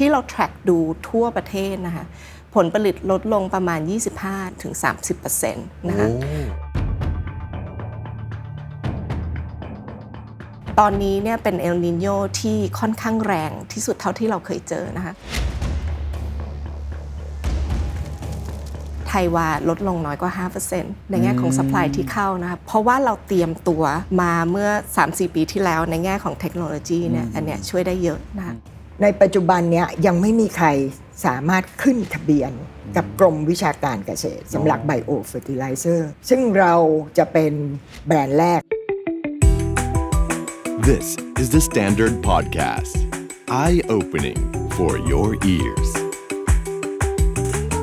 ที่เรา track ดูทั่วประเทศนะคะผลผลิตลดลงประมาณ 25-30%นะคะตอนนี้เนี่ยเป็นเอลนิโยที่ค่อนข้างแรงที่สุดเท่าที่เราเคยเจอนะคะไทยวาลดลงน้อยกว่า 5%ในแง่ของ supply ที่เข้านะคะเพราะว่าเราเตรียมตัวมาเมื่อ 3-4 ปีที่แล้วในแง่ของเทคโนโลยีเนี่ยอันเนี้ยช่วยได้เยอะนะคะ ในปัจจุบันเนี้ยยังไม่มีใครสามารถขึ้นทะเบียนกับกรมวิชาการเกษตรสำหรับไบโอเฟอร์ติไลเซอร์ซึ่งเราจะเป็นแบรนด์แรก This is the Standard Podcast Eye-opening for your ears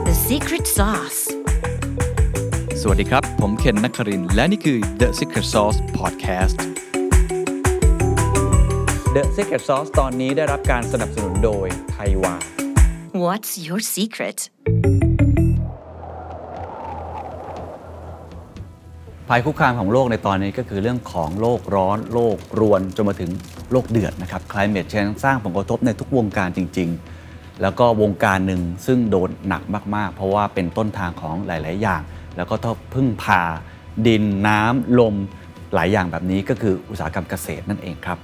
The Secret Sauce สวัสดีครับ ผมเคนนักครินและนี่คือ The Secret Sauce Podcast The Secret Sauce ตอนนี้ได้รับการสนับสนุนโดยไทยวา What's your secret ภัยคุกคามของโลกในตอนนี้ก็คือเรื่องของโลกร้อน โลกรวนจนมาถึงโลกเดือดนะครับ climate change สร้างผลกระทบในทุกวงการจริง ๆ แล้วก็วงการหนึ่งซึ่งโดนหนักมากๆ เพราะว่าเป็นต้นทางของหลาย ๆ อย่าง แล้วก็ต้องพึ่งพา ดินน้ำลมหลายอย่างแบบนี้ก็คืออุตสาหกรรมเกษตรนั่นเองครับ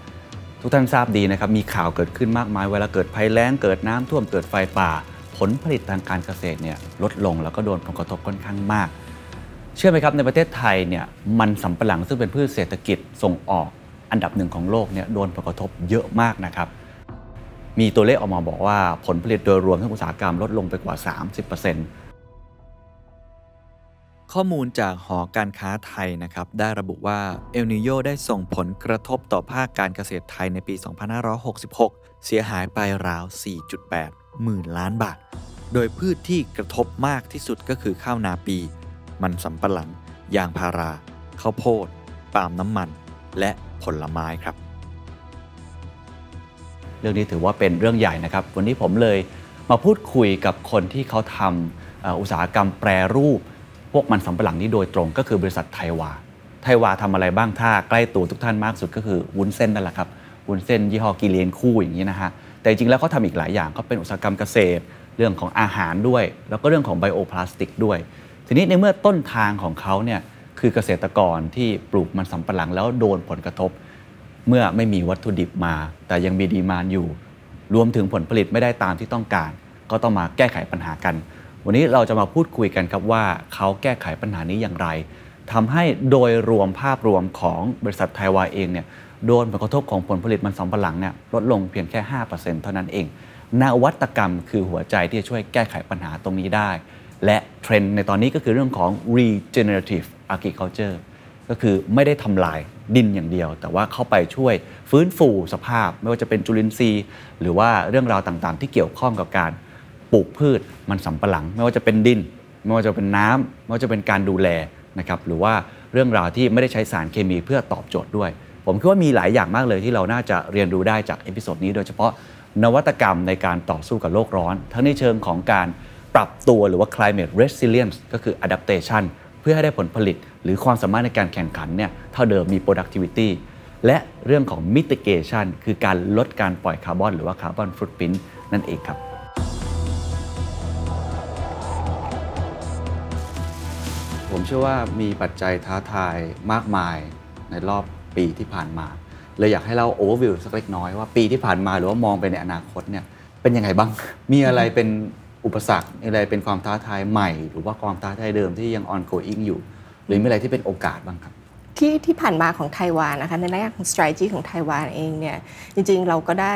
ทุกท่านทราบดีนะครับมีข่าวเกิดขึ้นมากมาย เวลาเกิดภัยแล้งเกิดน้ำท่วมเกิดไฟป่า ผลผลิตทางการเกษตรเนี่ยลดลงแล้วก็โดนผลกระทบค่อนข้างมาก เชื่อไหมครับในประเทศไทยเนี่ยมันสำปะหลังซึ่งเป็นพืชเศรษฐกิจส่งออก อันดับหนึ่งของโลกเนี่ยโดนผลกระทบเยอะมากนะครับมีตัวเลขออกมาบอกว่าผลผลิตโดยรวมทั้งอุตสาหกรรมลดลงไปกว่า 30% ข้อมูลจากหอการค้าไทยนะครับได้ระบุว่าเอลนิโยได้ส่งผลกระทบต่อภาคการเกษตรไทยในปี 2566 เสียหายไปราว 4.8 หมื่นล้านบาท โดยพืชที่กระทบมากที่สุดก็คือข้าวนาปี มันสำปะหลัง ยางพารา ข้าวโพด ปาล์มน้ำมัน และผลไม้ครับ เรื่องนี้ถือว่าเป็นเรื่องใหญ่นะครับ วันนี้ผมเลยมาพูดคุยกับคนที่เขาทำอุตสาหกรรมแปรรูป พวกมันสำปะหลังนี้โดยตรงก็คือบริษัทไทวา ไทวาทำอะไรบ้างถ้าใกล้ตัวทุกท่านมากสุดก็คือวุ้นเส้นนั่นแหละครับวุ้นเส้นยี่ห้อกิเลนคู่อย่างนี้นะฮะแต่จริงแล้วเขาทาอีกหลายอย่างเขาเป็นอุตสาหกรรมเกษตร เรื่องของอาหารด้วย แล้วก็เรื่องของไบโอพลาสติกด้วย ทีนี้ในเมื่อต้นทางของเขาเนี่ยคือเกษตรกรที่ปลูกมันสำปะหลังแล้วโดนผลกระทบ เมื่อไม่มีวัตถุดิบมา แต่ยังมีดีมานอยู่ รวมถึงผลผลิตไม่ได้ตามที่ต้องการ ก็ต้องมาแก้ไขปัญหากัน วันนี้เราจะมาพูดคุยกันครับว่าเขาแก้ไขปัญหานี้อย่างไรทำให้โดยรวมภาพรวมของบริษัทไทยวาเองเนี่ยโดนผลกระทบของผลผลิตมันสำปะหลังเนี่ยลดลงเพียงแค่ 5%เท่านั้นเอง นวัตกรรมคือหัวใจที่จะช่วยแก้ไขปัญหาตรงนี้ได้ และเทรนด์ในตอนนี้ก็คือเรื่องของ regenerative agriculture ก็คือไม่ได้ทำลายดินอย่างเดียว แต่ว่าเข้าไปช่วยฟื้นฟูสภาพ ไม่ว่าจะเป็นจุลินทรีย์ หรือว่าเรื่องราวต่างๆ ที่เกี่ยวข้องกับการ ปลูกพืชมันสำปะหลัง ไม่ว่าจะเป็นดิน ไม่ว่าจะเป็นน้ำไม่ว่าจะเป็นการดูแลนะครับหรือว่าเรื่องราวที่ไม่ได้ใช้สารเคมีเพื่อตอบโจทย์ด้วย ผมคิดว่ามีหลายอย่างมากเลยที่เราน่าจะเรียนรู้ได้จาก episode นี้โดยเฉพาะนวัตกรรมในการต่อสู้กับโลกร้อน ทั้งในเชิงของการปรับตัวหรือว่า climate resilience ก็คือ adaptation เพื่อให้ได้ผลผลิต หรือความสามารถในการแข่งขันเนี่ยเท่าเดิมมี productivity และเรื่องของ mitigation คือการลดการปล่อยคาร์บอนหรือว่า carbon footprint นั่นเองครับ ผมเชื่อว่ามีปัจจัยท้าทายมากมายในรอบปีที่ผ่านมาเลยอยากให้เราโอเวอร์วิวสักเล็กน้อยว่าปีที่ผ่านมาหรือว่ามองไปในอนาคตเนี่ยเป็นยังไงบ้าง มีอะไรเป็นอุปสรรคอะไรเป็นความท้าทายใหม่ หรือว่าความท้าทายเดิมที่ยัง ongoing อยู่ หรือมีอะไรที่เป็นโอกาสบ้างครับที่ที่ผ่านมาของไต้หวันนะคะในแง่ของ strategy ของไต้หวันเองเนี่ยจริงๆเราก็ได้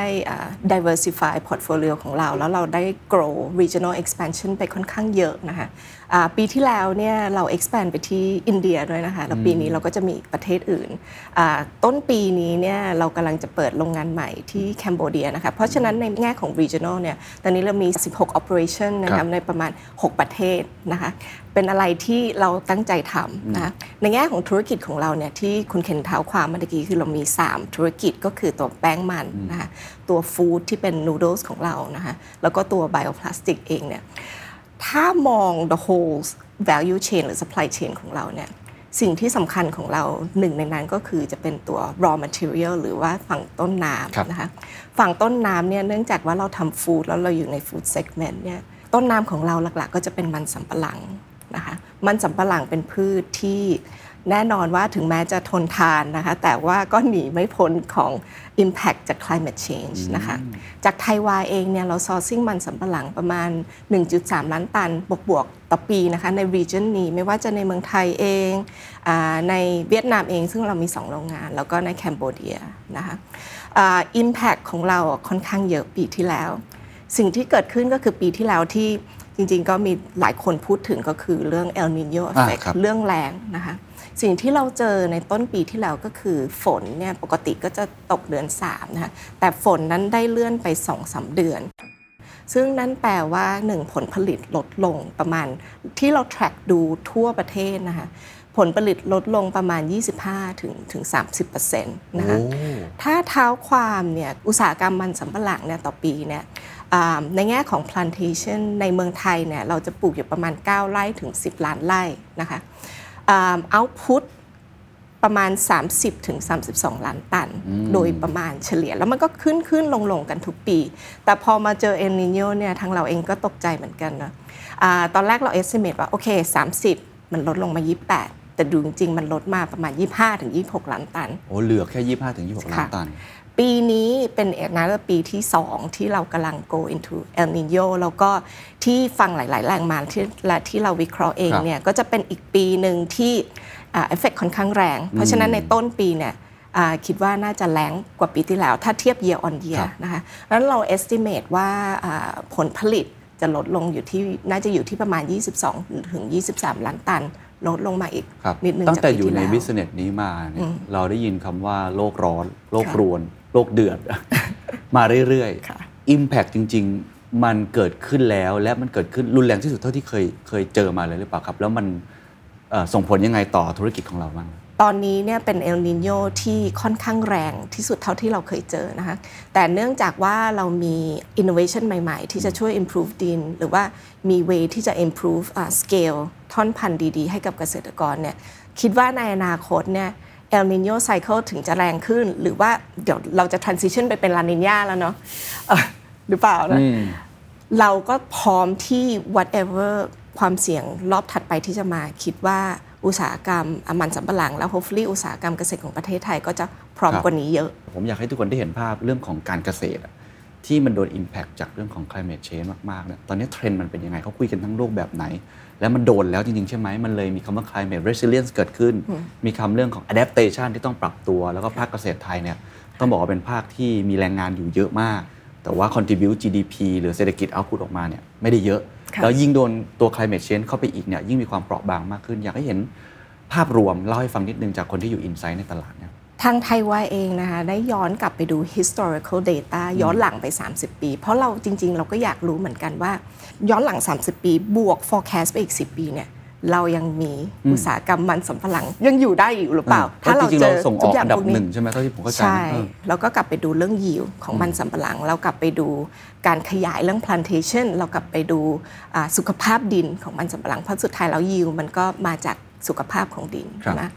diversify portfolio ของเรา แล้วเราได้ grow regional expansion ไปค่อนข้างเยอะนะคะ ปีที่แล้วเนี่ยเรา expand ไปที่อินเดียด้วยนะคะ แล้วปีนี้เราก็จะมีประเทศอื่น ต้นปีนี้เนี่ยเรากำลังจะเปิดโรงงานใหม่ที่แคนเบเดียนะคะ เพราะฉะนั้นในแง่ของ regional เนี่ย ตอนนี้เรามี 16 operation นะคะในประมาณ 6 ประเทศนะคะ เป็นอะไรที่เราตั้งใจทำนะคะ ในแง่ของธุรกิจของเราเนี่ยที่คุณเคนเท้าความเมื่อกี้คือเรามี 3 ธุรกิจก็คือตัวแป้งมันนะคะ ตัวฟู้ดที่เป็นนูโดลส์ของเรานะคะ แล้วก็ตัวไบโอพลาสติกเองเนี่ย ถ้ามอง the whole value chain หรือ supply chain ของเราเนี่ยสิ่งที่สำคัญของเราหนึ่งในนั้นก็คือจะเป็นตัว raw material หรือว่าฝั่งต้นน้ครับำนะคะฝั่งต้นน้ำเนี่ยเนื่องจากว่าเราทำฟู้ดแล้วเราอยู่ในฟู้ดเซกเมนต์เนี่ยต้นน้ำของเราหลักๆ ก็จะเป็นมันสำปะหลังนะคะมันสำปะหลังเป็นพืชที่ แน่นอนว่าถึงแม้จะทนทานนะคะ แต่ว่าก็หนีไม่พ้นของ Impact จาก climate change นะคะ จากไทยวาเองเนี่ยเรา sourcing มันสำปะหลังประมาณ 1.3 ล้านตัน บวกๆต่อปีนะคะ ใน region นี้ไม่ว่าจะในเมืองไทยเองอาในเวียดนามเองซึ่งเรามี 2 โรงงาน แล้วก็ในแคนเบเดียนะคะอ่า impact ของเราอะค่อนข้างเยอะปีที่แล้ว สิ่งที่เกิดขึ้นก็คือปีที่แล้วที่จริงๆ ก็มีหลายคนพูดถึงก็คือเรื่อง El Nino effect ครับเรื่องแรงนะคะ สิ่งที่เราเจอในต้นปีที่แล้วก็คือฝนเนี่ยปกติก็จะตกเดือน3นะคะแต่ฝนนั้นได้เลื่อนไป2-3เดือน ซึ่งนั่นแปลว่า 1 ผลผลิตลดลงประมาณที่เรา track ดูทั่วประเทศนะคะผลผลิตลดลงประมาณ 25ถึงถึง30%นะคะถ้าเท้าความเนี่ยอุตสาหกรรมมันสำปะหลังเนี่ยต่อปีเนี่ยอ่าในแง่ของ plantation ในเมืองไทยเนี่ยเราจะปลูกอยู่ประมาณ 9 ไร่ถึง 10 ล้านไร่นะคะ อ่า output ประมาณ 30ถึง32 ล้านตัน โดยประมาณเฉลี่ย แล้วมันก็ขึ้นขึ้นลงลงกันทุกปี แต่พอมาเจอเอลนิโยเนี่ยทางเราเองก็ตกใจเหมือนกันนะอาตอนแรกเรา estimate ว่า โอเค 30 มันลดลงมา 28 แต่ดูจริงๆ มันลดมาประมาณ 25ถึง26 ล้านตัน โอ้เหลือแค่ 25ถึง26 ล้านค่ะตัน ปีนี้เป็นเอกนาปีที่ 2 ที่เรากำลัง go into El Nino แล้วก็ที่ฟังหลาย ๆแหล่งมาที่และที่เราวิเคราะห์เองครับเนี่ยก็จะเป็นอีกปีหนึ่งที่เอฟเฟกค่อนข้างแรง เพราะฉะนั้นในต้นปีเนี่ยอ่าคิดว่าน่าจะแรงกว่าปีที่แล้ว ถ้าเทียบ year on ค year รับนะคะแล้วเรา estimate ว่าอ่าผลผลิตจะลดลงอยู่ที่น่าจะอยู่ที่ประมาณ 22 ถึง 23 ล้านตัน ลดลงมาอีกครับนิดนึงตั้งจากแต่ปีอยู่ที่ในแล้วบิสเนสนี้มาเนี่ยเราได้ยินคำว่าโลกร้อน โลกค่ะรวนโลกเดือด มาเรื่อยค่ะๆ Impact จริง ๆ มันเกิดขึ้นแล้วและมันเกิดขึ้นรุนแรงที่สุดเท่าที่เคยเคยเจอมาเลยหรือเปล่าครับ แล้วมันเอ่อส่งผลยังไงต่อธุรกิจของเราบ้างตอนนี้เนี่ยเป็นเอลนิโยที่ค่อนข้างแรงที่สุดเท่าที่เราเคยเจอนะคะ แต่เนื่องจากว่าเรามี innovation ใหม่ ๆ ที่จะช่วย improve ดิน หรือว่ามี way ที่จะ improve อ่า scale ท่อนพันธุ์ดี ๆ ให้กับเกษตรกรเนี่ยคิดว่าในอนาคตเนี่ย El Nino cycle ถึงจะแรงขึ้น หรือว่าเดี๋ยวเราจะ transition ไปเป็นลานิญาแล้วเนาะเอ่อหรือเปล่านะเราก็พร้อมที่ whatever ความเสี่ยงรอบถัดไปที่จะมาคิดว่าอุตสาหกรรมอะมันสำปะหลัง แล้ว hopefully อุตสาหกรรมเกษตรของประเทศไทยก็จะพร้อมครับกว่านี้เยอะ ผมอยากให้ทุกคนได้เห็นภาพเรื่องของการเกษตรอะที่มันโดน Impact จากเรื่องของ climate change มากๆเนี่ยตอนนี้เทรนด์มันเป็นยังไงเขาคุยกันทั้งโลกแบบไหน แล้วมันโดนแล้วจริง ๆ ใช่ไหม มันเลยมีคำว่า climate resilience เกิดขึ้น มีคำเรื่องของ adaptation ที่ต้องปรับตัว แล้วก็ภาคเกษตรไทยเนี่ยต้องบอกว่าเป็นภาคที่มีแรงงานอยู่เยอะมาก แต่ว่า contribute GDP หรือเศรษฐกิจ output ออกมาเนี่ยไม่ได้เยอะค่ะแล้วยิ่งโดนตัว climate change เข้าไปอีกเนี่ยยิ่งมีความเปราะบางมากขึ้น อยากให้เห็นภาพรวมเล่าให้ฟังนิดนึงจากคนที่อยู่ insight ในตลาดเนี่ย ทางไทยวายเองนะคะได้ย้อนกลับไปดู historical data ย้อนหลังไป 30 ปี เพราะเราจริง ๆ เราก็อยากรู้เหมือนกันว่า ย้อนหลัง 30 ปี บวก forecast ไปอีก 10 ปีเนี่ยเรายังมีอุตสาหกรรมมันสำปะหลังยังอยู่ได้อยู่หรือเปล่า ถ้าจริงๆเจเราอส่งอทุอกย่าอันดับพวกนี้หนึ่งใช่ไหมเท่าที่ผมเข้าใจใช่นะเออแล้วก็กลับไปดูเรื่องยิวของมันสำปะหลัง เรากลับไปดูการขยายเรื่อง plantation เรากลับไปดูอ่าสุขภาพดินของมันสำปะหลังเพราะสุดท้ายแล้วยิวมันก็มาจากสุขภาพของดินครับนะ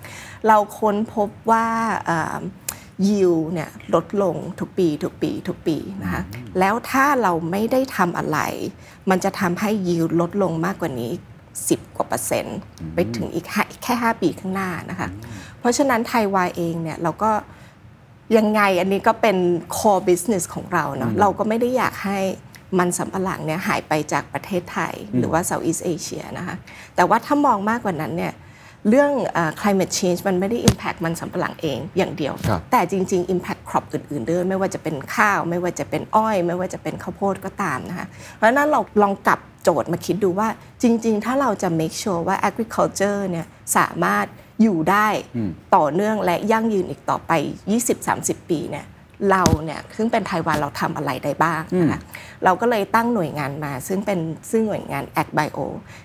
เราค้นพบว่ายิวเนี่ยลดลงทุกปีทุกปีทุกปีนะคะแล้วถ้าเราไม่ได้ทำอะไร มันจะทำให้ยิวลดลงมากกว่านี้ 10 กว่าเปอร์เซ็นต์ ไปถึงอีกห้าแค่ 5 ปีข้างหน้านะคะ เพราะฉะนั้นไทยวายเองเนี่ยเราก็ยังไงอันนี้ก็เป็น core business ของเราเนาะเราก็ไม่ได้อยากให้มันสำปะหลังเนี่ยหายไปจากประเทศไทย หรือว่า Southeast Asia นะคะแต่ว่าถ้ามองมากกว่านั้นเนี่ย เรื่องเอ่อ climate change มันไม่ได้ impact มันสำปะหลังเองอย่างเดียวครับแต่จริง ๆ impact crop อื่น ๆ ด้วย ไม่ว่าจะเป็นข้าว ไม่ว่าจะเป็นอ้อย ไม่ว่าจะเป็นข้าวโพดก็ตามนะคะ เพราะฉะนั้นเราลองกลับโจทย์มาคิดดูว่าจริง ๆ ถ้าเราจะ make sure ว่า agriculture เนี่ยสามารถอยู่ได้ต่อเนื่องและยั่งยืนอีกต่อไป 20-30 ปีเนี่ยเราเนี่ยซึ่งเป็นไต้หวันเราทำอะไรได้บ้างนะคะเราก็เลยตั้งหน่วยงานมา ซึ่งเป็นซึ่งหน่วยงาน Ag Bio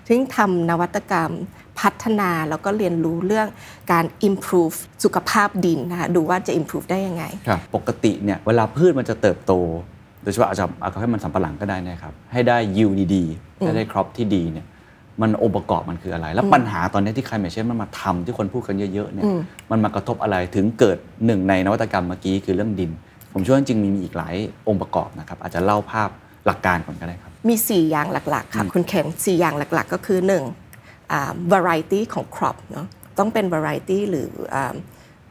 ซึ่งทำนวัตกรรม พัฒนาแล้วก็เรียนรู้เรื่องการ improve สุขภาพดินนะคะดูว่าจะ improve ได้ยังไงครับปกติเนี่ยเวลาพืชมันจะเติบโต โดยเฉพาะอาจจะเอาให้มันสำปะหลังก็ได้นะครับ ให้ได้ยิวดีๆให้ได้ครอปที่ดีเนี่ยมันองค์ประกอบมันคืออะไร แล้วปัญหาตอนนี้ที่ climate change มันมาทำที่คนพูดกันเยอะๆเนี่ยอืมมันมากระทบอะไรถึงเกิดหนึ่งในนวัตกรรมเมื่อกี้คือเรื่องดิน ผมเชื่อว่าจริงๆมีอีกหลายองค์ประกอบนะครับอาจจะเล่าภาพหลักการก่อนก็ได้ครับ มี 4 อย่างหลักๆค่ะคุณเคน4อย่างหลักๆ ก็คือ 1. อ่า variety ของ crop เนาะต้องเป็น variety หรืออ่า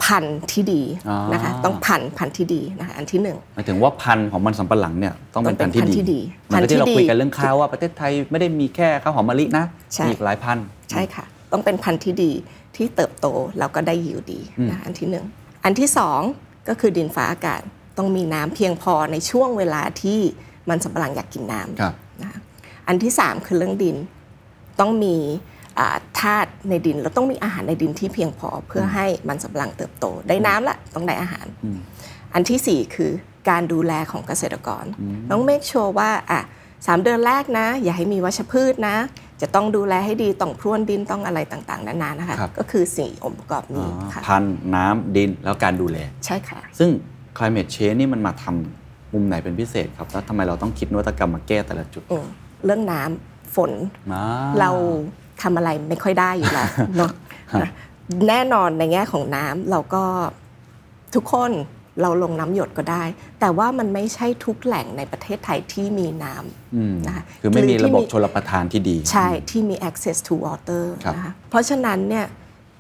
พันธุ์ที่ดีอ๋อนะคะต้องพันธุ์พันธุ์ที่ดีนะคะอันที่หนึ่งหมายถึงว่าพันธุ์ของมันสำปะหลังเนี่ยต้องเป็นต้พัอนงธุ์เป็นที่พันธุ์ที่ดีดีเหมันก็ที่เราพันธุ์ที่คุยกันดีเรื่องข้าวว่าประเทศไทยไม่ได้มีแค่ข้าวหอมมะลินะใช่มีอีกหลายพันธุ์ใช่ค่ะ ต้องเป็นพันธุ์ที่ดีที่เติบโตแล้วก็ได้ยิวดีนะคะอันที่หนึ่งอันที่สองก็คือดินฟ้าอากาศต้องมีน้ำเพียงพอในช่วงเวลาที่มันสำปะหลังอยากกินน้ำครับนะคะอันที่3คือเรื่องดินต้องมีอ่า ธาตุในดินแล้วต้องมีอาหารในดินที่เพียงพอเพื่อให้มันสำปะหลังเติบโต ได้น้ำละต้องได้อาหาร อันทีสี่ 4 คือการดูแลของเกษตรกร ต้องเมคชัวร์ว่าอะสามเดือนแรกนะ อย่าให้มีวัชพืชนะ จะต้องดูแลให้ดีต้องพรวนดินต้องอะไรต่างๆ นานานะคะครับก็คือสี่องค์ประกอบอ๋อนี้ค่ะพันธุ์น้ำดินแล้วการดูแล ใช่ค่ะ ซึ่ง climate change นี่มันมาทำมุมไหนเป็นพิเศษครับ แล้วทำไมเราต้องคิดนวัตกรรมมาแก้แต่ละจุดอืมเรื่องน้ำฝนอ่เรา ทำอะไรไม่ค่อยได้อยู่แล้วเนาะนะแน่นอนในแง่ของน้ำเราก็ทุกคนเราลงน้ำหยดก็ได้ แต่ว่ามันไม่ใช่ทุกแหล่งในประเทศไทยที่มีน้อืมำนะคะคือไม่มีหที่ระบบชลประทานที่ดี ใช่ที่มี access to water ครับนะคะเพราะฉะนั้นเนี่ย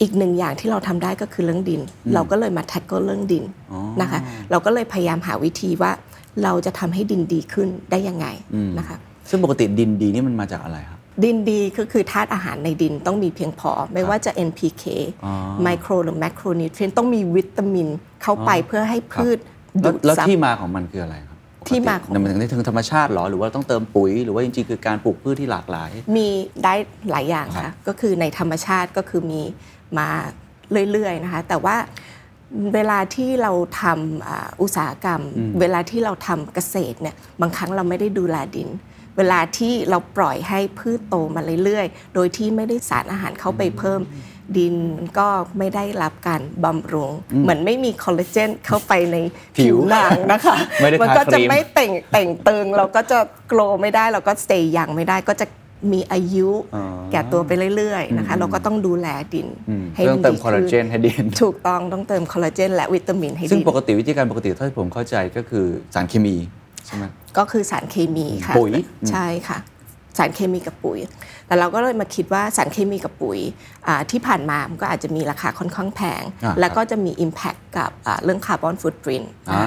อีกหนึ่งอย่างที่เราทำได้ก็คือเรื่องดิน เราก็เลยมา tackle เรื่องดินอ๋อนะคะเราก็เลยพยายามหาวิธีว่าเราจะทำให้ดินดีขึ้นได้ยังไงอืมนะคะซึ่งปกติดินดีนี่มันมาจากอะไรครับ ดินดีก็คือธาตุอาหารในดินต้องมีเพียงพอ ไม่ว่าจะ NPK อ๋อไมโครหรือแมโครนิวเทรียนต้องมีวิตามินเข้าไปอ๋อเพื่อให้พืชแล้วดูดแล้วซับที่มาของมันคืออะไรครับที่มาของปกติมันถึงได้ถึงธรรมชาติเหรอ หรือว่าต้องเติมปุ๋ย หรือว่าจริงๆ คือการปลูกพืชที่หลากหลาย มีได้หลายอย่างครัค่ะบก็คือในธรรมชาติก็คือมีมาเรื่อยๆนะคะ แต่ว่าเวลาที่เราทำอ่าอุตสาหกรรม เวลาที่เราทำเกษตรเนี่ยบางครั้งเราไม่ได้ดูแลดิน เวลาที่เราปล่อยให้พืชโตมาเรื่อยๆ โดยที่ไม่ได้สารอาหารเข้าไปเพิ่ม ดินมันก็ไม่ได้รับการบำรุง เหมือนไม่มีคอลลาเจนเข้าไปในผิผิววหนังนะคะไม่ได้มัทาก็ครีมจะไม่เต่งเต่งตึงเราก็จะโกลไม่ได้เราก็สเตย์ยังไม่ได้ก็จะมีอายุอ๋อแก่ตัวไปเรื่อยๆนะคะเราก็ต้องดูแลดินอืมให้เรื่องเติมดีคอลลาเจนให้ดิน ถูกต้องต้องเติมคอลลาเจนและวิตามินให้ซึ่งดินปกติวิธีการปกติเท่าที่ผมเข้าใจก็คือสารเคมี ใช่ไหมก็คือสารเคมีค่ะปุ๋ยใช่ค่ะ สารเคมีกับปุ๋ย แต่เราก็เลยมาคิดว่าสารเคมีกับปุ๋ยอ่าที่ผ่านมามันก็อาจจะมีราคาค่อนข้างแพงอ่าแล้วก็จะมี Impact กับอ่าเรื่องคาร์บอนฟุตปรินต์อ่า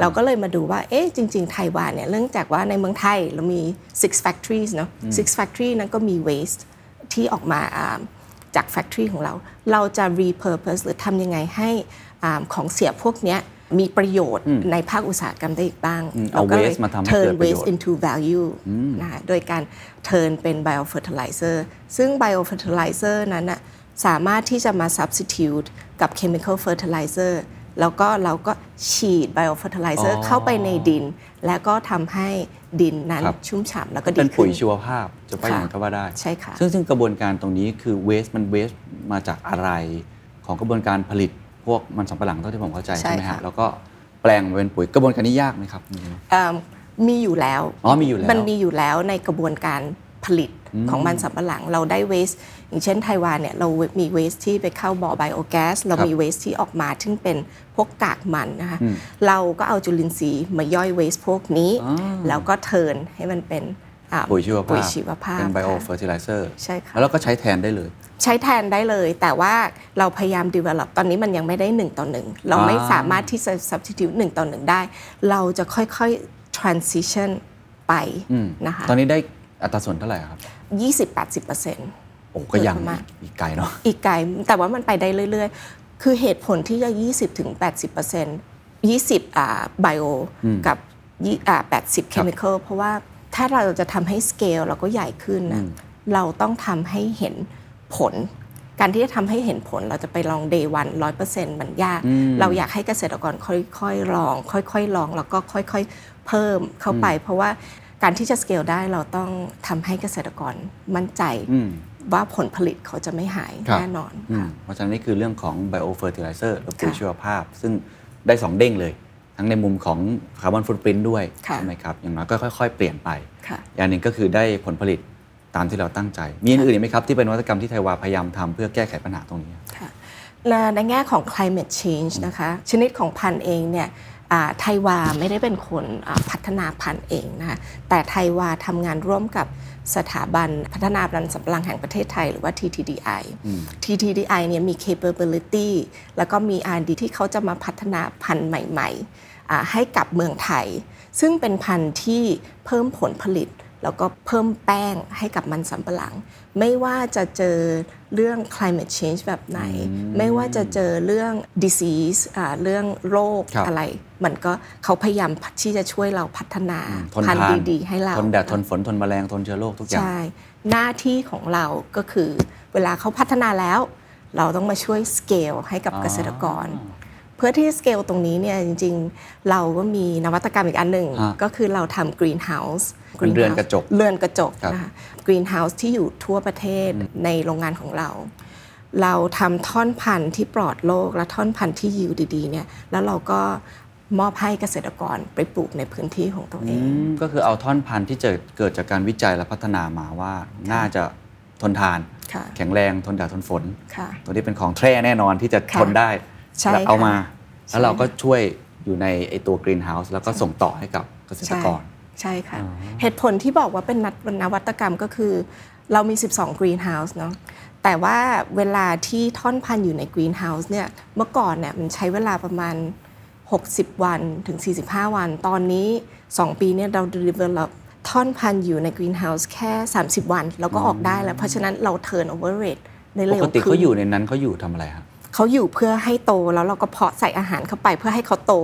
เราก็เลยมาดูว่าเอ๊ะจริง ๆไต้หวันเนี่ยเนื่องจากว่าในเมืองไทยเรามี six factories เนอะ six factory นั้นก็มี waste ที่ออกมาอ่าจาก factory ของเรา เราจะ repurpose หรือทำยังไงให้อ่าของเสียพวกเนี้ย มีประโยชน์ในภาคอุตสาหกรรมได้อีกบ้างอืมเอาก็เลย waste มาทำให้ turn เกิดประโยชน์ waste into value นะคะโดยการ turn เป็น biofertilizer ซึ่ง biofertilizer นั้นน่ะสามารถที่จะมา substitute กับ chemical fertilizer แล้วก็เราก็ฉีด biofertilizer อ๋อเข้าไปในดิน แล้วก็ทำให้ดินนั้นครับชุ่มฉ่ำแล้วก็ดีเป็นขึ้ปุ๋ยนชีวภาพจะไปอย่างนั้นก็ว่าได้ใช่ค่ะซึ่งซึ่งกระบวนการตรงนี้คือเวสมันเวสมาจากอะไรของกระบวนการผลิต พวกมันสำปะหลังเท่าที่ผมเข้าใจใช่ใช่ไหมค่ะ ฮะแล้วก็แปลงมาเป็นปุ๋ยกระบวนการนี้ยากไหมครับ เอิ่มมีอยู่แล้ว อ๋อมีอยู่แล้ว มันมีอยู่แล้วในกระบวนการผลิตของมันสำปะหลังเราได้เวสอย่างเช่นไต้หวันเนี่ยเรามีเวสที่ไปเข้าบ่อไบโอแก๊สเราครับมีเวสที่ออกมาซึ่งเป็นพวกกากมันนะคะเราก็เอาจุลินทรีย์มาย่อยเวสพวกนี้ อ๋อแล้วก็เทิร์นให้มันเป็นอ่าปุ๋ยชีวภาพ ปุ๋ยชีวภาพเป็นไบโอค่ะเฟอร์ติไลเซอร์ ใช่ค่ะ แล้วเราก็ใช้แทนได้เลย ใช้แทนได้เลย แต่ว่าเราพยายาม develop ตอนนี้มันยังไม่ได้ 1 ต่อ 1 เราไม่อ่าสามารถที่จะ substitute 1 ต่อ 1 ได้ เราจะค่อยๆ transition ไปอืมนะคะตอนนี้ได้อัตราส่วนเท่าไหร่ครับ 20-80%โอ้ก็ยังเพิ่มมากอีกไกลเนาะอีกไกล แต่ว่ามันไปได้เรื่อยๆ คือเหตุผลที่จะ 20-80% 20อ่า bio กับยี่อ่า80 chemical เพราะว่าถ้าเราจะทำให้ scale เราก็ใหญ่ขึ้นนะเราต้องทำให้เห็น ผล การที่จะทำให้เห็นผลเราจะไปลอง day one 100%มันยากเราอยากให้เกษตรกรค่อยๆลอง ค่อยๆลองแล้วก็ค่อยๆเพิ่มเข้าไป เพราะว่าการที่จะ scale ได้เราต้องทำให้เกษตรกรมั่นใจอืม ว่าผลผลิตเขาจะไม่หายครับ แน่นอนอืมค่ะ เพราะฉะนั้นนี่คือเรื่องของ biofertilizer หรือปุ๋ยค่ะชีวภาพ ซึ่งได้สองเด้งเลย ทั้งในมุมของคาร์บอนฟุตปรินต์ด้วยค่ะ ใช่ไหมครับ อย่างน้อยก็ค่อย ๆ เปลี่ยนไป ค่ะ อย่างหนึ่งก็คือได้ผลผลิต ตามที่เราตั้งใจ มีอย่างอื่นอีกไหมครับ ที่เป็นนวัตกรรมที่ไทยวาพยายามทำเพื่อแก้ไขปัญหาตรงนี้ค่ะและในแง่ของ climate change นะคะ ชนิดของพันธุ์เองเนี่ยอ่าไทยวาไม่ได้เป็นคนอ่าพัฒนาพันธุ์เองนะคะแต่ไทยวาทำงานร่วมกับสถาบันพัฒนามันสำปะหลังแห่งประเทศไทยหรือว่า TTDI TTDI เนี่ยมี capability แล้วก็มี R&D ที่เขาจะมาพัฒนาพันธุ์ใหม่ๆอ่าให้กับเมืองไทย ซึ่งเป็นพันธุ์ที่เพิ่มผลผลิต แล้วก็เพิ่มแป้งให้กับมันสำปะหลัง ไม่ว่าจะเจอเรื่อง climate change แบบไหน ไม่ว่าจะเจอเรื่อง disease อ่าเรื่องโลกครับอะไร มันก็เขาพยายามที่จะช่วยเราพัฒนาทนพันธุ์ทานดีๆ ให้เรา ทนแดดทนฝนทนแมลงทนเชื้อโรคทุกอย่าง ใช่ หน้าที่ของเราก็คือ เวลาเขาพัฒนาแล้ว เราต้องมาช่วยสเกลให้กับอ๋อเกษตรกรเพื่อที่สเกลตรงนี้เนี่ยจริง ๆ เราก็มีนวัตกรรมอีกอันหนึ่งฮะก็คือเราทำ greenhouse เป็นเรือนกระจกเรือนกระจกครับนะคะ greenhouse ที่อยู่ทั่วประเทศในโรงงานของเรา เราทำท่อนพันธุ์ที่ปลอดโรคและท่อนพันธุ์ที่ยิวดีๆเนี่ยแล้วเราก็มอบให้เกษตรกรไปปลูกในพื้นที่ของตัวเองอืมก็คือเอาท่อนพันธุ์ที่เกิดเกิดจากการวิจัยและพัฒนามาว่าน่าจะทนทานค่ะแข็งแรงทนแดดทนฝนค่ะตัวนี้เป็นของแท้แน่นอนที่จะค่ะทนได้ใช่แล้วเอามาค่ะแล้วเราใช่ก็ช่วยอยู่ในไอตัวกรีนเฮาส์แล้วก็ส่งต่อให้กับเกษตรใช่กร ใช่ค่ะอ๋อเหตุผลที่บอกว่าเป็นนัดนวัตกรรมก็คือ เรามี 12 Greenhouse เนาะแต่ว่าเวลาที่ท่อนพันธุ์อยู่ใน Greenhouse เนี่ยเมื่อก่อนเนี่ยมันใช้เวลาประมาณ 60 วันถึง 45 วัน ตอนนี้ 2 ปีเนี่ยเรา develop ท่อนพันธุ์อยู่ใน Greenhouse แค่ 30 วันเราก็ออกได้แล้ว เพราะฉะนั้นเรา turnover rate ในปเร็วกติขึ้เขานอยู่ในนั้นเขาอยู่ทำอะไรครับเขาอยู่เพื่อให้โตแล้วเราก็เพาะใส่อาหารเข้าไปเพื่อให้เขาโต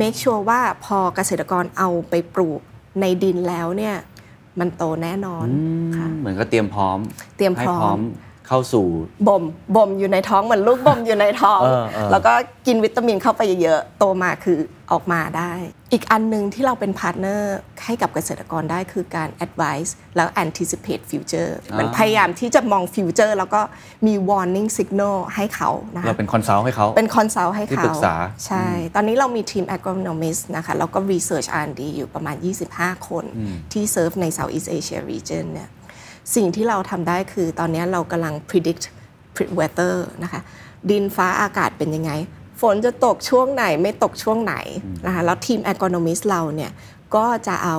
make sure ว่าพอเกษตรกรเอาไปปลูก ในดินแล้วเนี่ยมันโตแน่นอนค่ะเหมือนก็เตรียมพร้อม เตรียมให้พร้อมพร้อมเข้าสู่บ่มบ่มอยู่ในท้องเหมือนลูกบ่มอยู่ในท้องเออเออแล้วก็กินวิตามินเข้าไปเยอะๆโตมาคือ ออกมาได้ อีกอันหนึ่งที่เราเป็น partner ให้กับเกษตรกรได้คือการ advise แล้ว anticipate future มันพยายามที่จะมอง future แล้วก็มี warning signal ให้เขานะคะเราเป็นคอนซัลท์ให้เขา เป็น consult ให้เขาที่ปรึกษา ใช่ ตอนนี้เรามีทีม agronomist นะคะแล้วก็ research R&D อยู่ประมาณ 25 คนที่เซิร์ฟใน Southeast Asia region เนี่ยสิ่งที่เราทำได้คือตอนนี้เรากำลัง predict weather นะคะดินฟ้าอากาศเป็นยังไง ฝนจะตกช่วงไหนไม่ตกช่วงไหนนะคะแล้วทีม agronomist เราเนี่ยก็จะเอา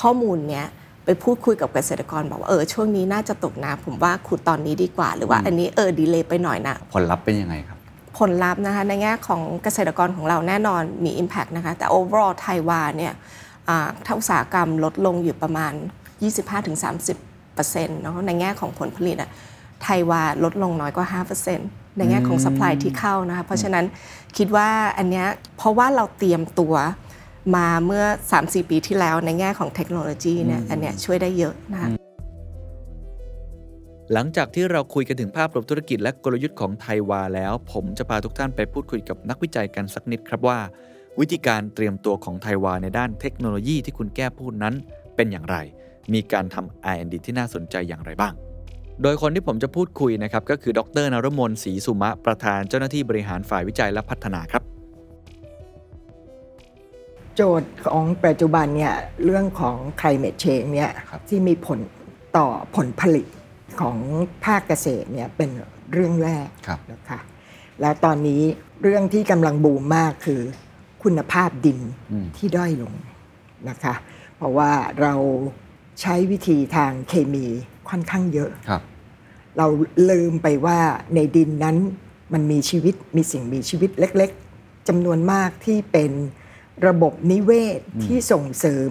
ข้อมูลเนี้ยไปพูดคุยกับเกษตรกรบอกว่าเออช่วงนี้น่าจะตกนะผมว่าขุดตอนนี้ดีกว่า หรือว่าอันนี้เออดีเลยไปหน่อยนะผลลัพธ์เป็นยังไงครับ ผลลัพธ์นะคะในแง่ของเกษตรกรของเราแน่นอนมี Impact นะคะแต่ overall ไทยวาเนี่ยอ่าถ้าอุตสาหกรรมลดลงอยู่ประมาณ 25-30%เนาะในแง่ของผลผลิตอะไทยวาลดลงน้อยกว่า 5%ในแง่ของ supply ที่เข้านะคะเพราะฉะนั้น คิดว่าอันเนี้ยเพราะว่าเราเตรียมตัวมาเมื่อ 3-4 ปีที่แล้วในแง่ของเทคโนโลยีเนี่ยอันเนี้ยช่วยได้เยอะนะคะหลังจากที่เราคุยกันถึงภาพรวมธุรกิจและกลยุทธ์ของไทยวาแล้ว ผมจะพาทุกท่านไปพูดคุยกับนักวิจัยกันสักนิดครับว่า วิธีการเตรียมตัวของไทยวาในด้านเทคโนโลยีที่คุณแก้พูดนั้นเป็นอย่างไร มีการทำ R&D ที่น่าสนใจอย่างไรบ้าง โดยคนที่ผมจะพูดคุยนะครับก็คือดรนรมนศรีสุมะประธานเจ้าหน้าที่บริหารฝ่ายวิจัยและพัฒนาครับ โจทย์ของปัจจุบันเนี่ยเรื่องของ climate change เนี่ยครับที่มีผลต่อผลผลิตของภาคเกษตรเนี่ยเป็นเรื่องแรกครับนะคะแล้วตอนนี้เรื่องที่กำลังบูมมากคือคุณภาพดินอืมที่ด้อยลงนะคะ เพราะว่าเราใช้วิธีทางเคมีค่อนข้างเยอะครับ เราลืมไปว่าในดินนั้นมันมีชีวิตมีสิ่งมีชีวิตเล็ก ๆจำนวนมากที่เป็นระบบนิเวศที่ส่งเสริม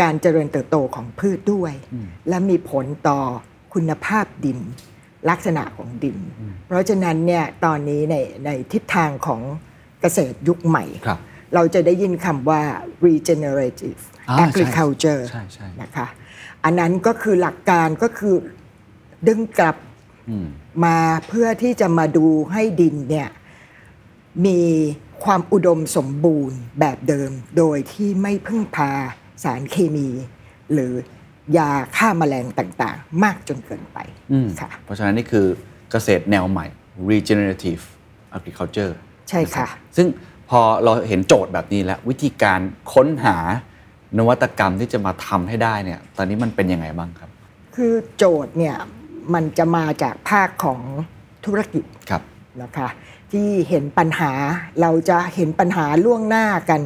การเจริญเติบโตของพืชด้วย และมีผลต่อคุณภาพดินลักษณะของดิน เพราะฉะนั้นเนี่ยตอนนี้ในในทิศทางของเกษตรยุคใหม่ครับเราจะได้ยินคำว่า regenerative อ่าใช่ agriculture ใช่ใช่นะคะ อันนั้นก็คือหลักการก็คือดึงกลับอื มมาเพื่อที่จะมาดูให้ดินเนี่ยมีความอุดมสมบูรณ์แบบเดิม โดยที่ไม่พึ่งพาสารเคมี หรือยาฆ่าแมลงต่างๆ มากจนเกินไปอืมค่ะเพราะฉะนั้นนี่คือเกษตรแนวใหม่ regenerative agriculture ใช่ค่ะนรับซึ่งพอเราเห็นโจทย์แบบนี้แล้ว วิธีการค้นหานวัตกรรมที่จะมาทำให้ได้เนี่ย ตอนนี้มันเป็นยังไงบ้างครับคคือโจทย์เนี่ย มันจะมาจากภาคของธุรกิจครับนะคะที่เห็นปัญหาเราจะเห็นปัญหาล่วงหน้ากัน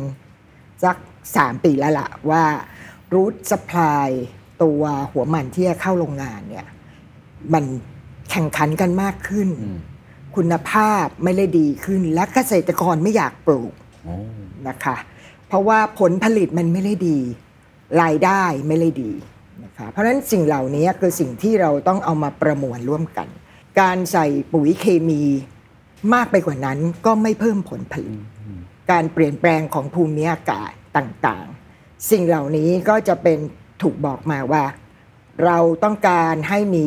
สัก3ปีแล้วล่ะว่ารูทสปายตัวหัวมันที่จะเข้าโรงงานเนี่ยมันแข่งขันกันมากขึ้นอืมคุณภาพไม่ได้ดีขึ้น และเกษตรกรไม่อยากปลูกโอ้นะคะ เพราะว่าผลผลิตมันไม่ได้ดี รายได้ไม่ได้ดี นะคะเพราะฉะนั้นสิ่งเหล่านี้คือสิ่งที่เราต้องเอามาประมวลร่วมกัน การใส่ปุ๋ยเคมีมากไปกว่านั้นก็ไม่เพิ่มผลผลิตการเปลี่ยนแปลงของภูมิอากาศต่างๆ สิ่งเหล่านี้ก็จะเป็นถูกบอกมาว่า เราต้องการให้มี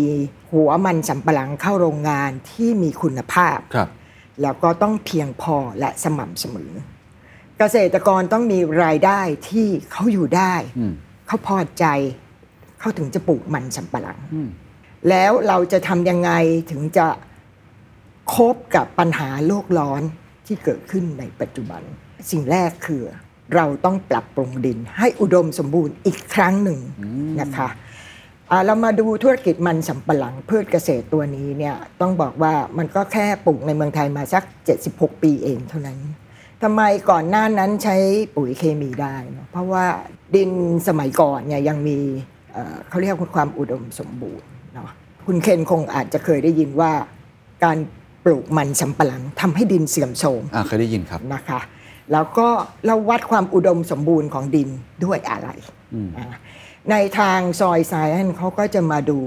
หัวมันสำปะหลังเข้าโรงงานที่มีคุณภาพครับแล้วก็ต้องเพียงพอและสม่ำเสมอ เกษตรกรต้องมีรายได้ที่เขาอยู่ได้อืมเขาพอใจ เขาถึงจะปลูกมันสำปะหลังอืมแล้วเราจะทำยังไงถึงจะคบกับปัญหาโลกร้อนที่เกิดขึ้นในปัจจุบัน สิ่งแรกคือเราต้องปรับปรุงดินให้อุดมสมบูรณ์อีกครั้งหนึ่งนะคะอ่าเรามาดูธุรกิจมันสำปะหลังพืชเกษตรตัวนี้เนี่ยต้องบอกว่ามันก็แค่ปลูกในเมืองไทยมาสัก 76 ปีเองเท่านั้นทำไมก่อนหน้านั้นใช้ปุ๋ยเคมีได้เนอะเพราะว่าดินสมัยก่อนเนี่ยยังมี เอ่อเขาเรียกว่าความอุดมสมบูรณ์เนาะคุณเคนคงอาจจะเคยได้ยินว่า การปลูกมันสำปะหลังทำให้ดินเสื่อมโทรมอ่าเคยได้ยินครับนะคะแล้วก็เราวัดความอุดมสมบูรณ์ของดินด้วยอะไรอืมอ่าในทางซอยไซแอนเขาก็จะมาดู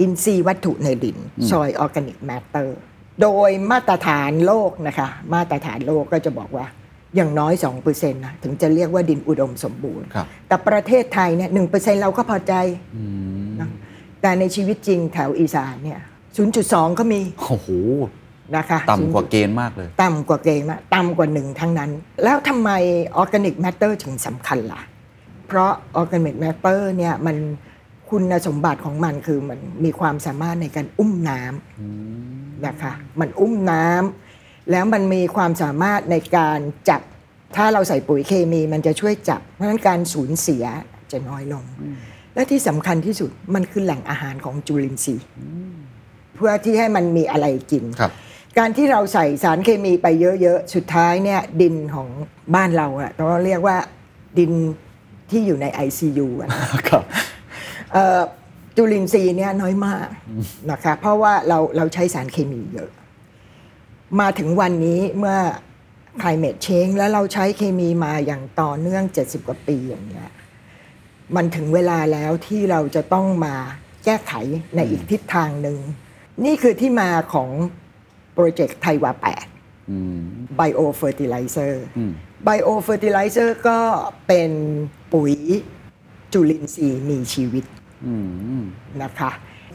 อินทรีย์วัตถุในดินsoil organic matter โดยมาตรฐานโลกนะคะ มาตรฐานโลกก็จะบอกว่า อย่างน้อย 2%นะถึงจะเรียกว่าดินอุดมสมบูรณ์ครับแต่ประเทศไทยเนี่ยเราก็พอใจอืมนะแต่ในชีวิตจริงแถวอีสานเนี่ย 0.2 ก็มี โอ้โห นะคะ ต่ำกว่าเกณฑ์มากเลย ต่ำกว่าเกณฑ์อะต่ำกว่าหนึ่งทั้งนั้น แล้วทำไม organic matter ถึงสำคัญล่ะ เพราะ organic matter เนี่ยมันคุณสมบัติของมันคือมันมีความสามารถในการอุ้มน้ำนะคะ มันอุ้มน้ำ แล้วมันมีความสามารถในการจับ ถ้าเราใส่ปุ๋ยเคมีมันจะช่วยจับ เพราะฉะนั้นการสูญเสียจะน้อยลง และที่สำคัญที่สุดมันคือแหล่งอาหารของจุลินทรีย์เพื่อที่ให้มันมีอะไรกินครับการที่เราใส่สารเคมีไปเยอะๆ สุดท้ายเนี่ยดินของบ้านเราอะเราเรียกว่าดินที่อยู่ใน ICU อะนะครับเอ่อจุลินทรีย์เนี่ยน้อยมากนะคะเพราะว่าเราเราใช้สารเคมีเยอะ มาถึงวันนี้เมื่อ climate change แล้วเราใช้เคมีมาอย่างต่อเนื่อง 70 กว่าปีอย่างเงี้ยมันถึงเวลาแล้วที่เราจะต้องมาแก้ไขในอีกทิศทางหนึ่ง นี่คือที่มาของโปรเจกต์ไทยวา8อืม Bio Fertilizer อืม Bio Fertilizer ก็เป็นปุ๋ยจุลินทรีย์มีชีวิตอืมนะคะ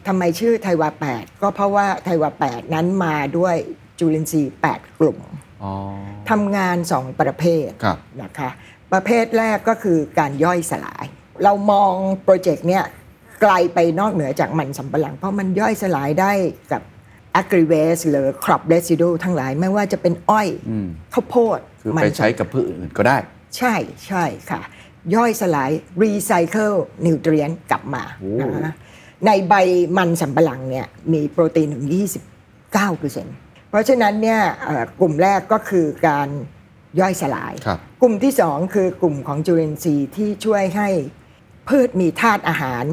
ทำไมชื่อไทยวา8ก็เพราะว่าไทยวา8นั้นมาด้วย จุลินทรีย์ 8 กลุ่มอ๋อทำงาน2ประเภทครับนะคะ ประเภทแรกก็คือการย่อยสลาย เรามองโปรเจกต์เนี้ยไกลไปนอกเหนือจากมันสำปะหลัง เพราะมันย่อยสลายได้กับ a g r i v a s e หรือ crop residue ทั้งหลายไม่ว่าจะเป็นอ้อยอืมข้าวโพดคือมัไปนใช้กับพืชอื่นก็ได้ ใช่ใช่ค่ะ ย่อยสลาย recycle nutrient กลับมาโอ้นะในใบมันสำปะหลังเนี่ยมีโปรตีนถึง29%เพราะฉะนั้นเนี่ยเอ่อกลุ่มแรกก็คือการย่อยสลายครับกลุ่มที่สองคือกลุ่มของจุลินทรีย์ที่ช่วยให้พืชมีธาตุอาหาร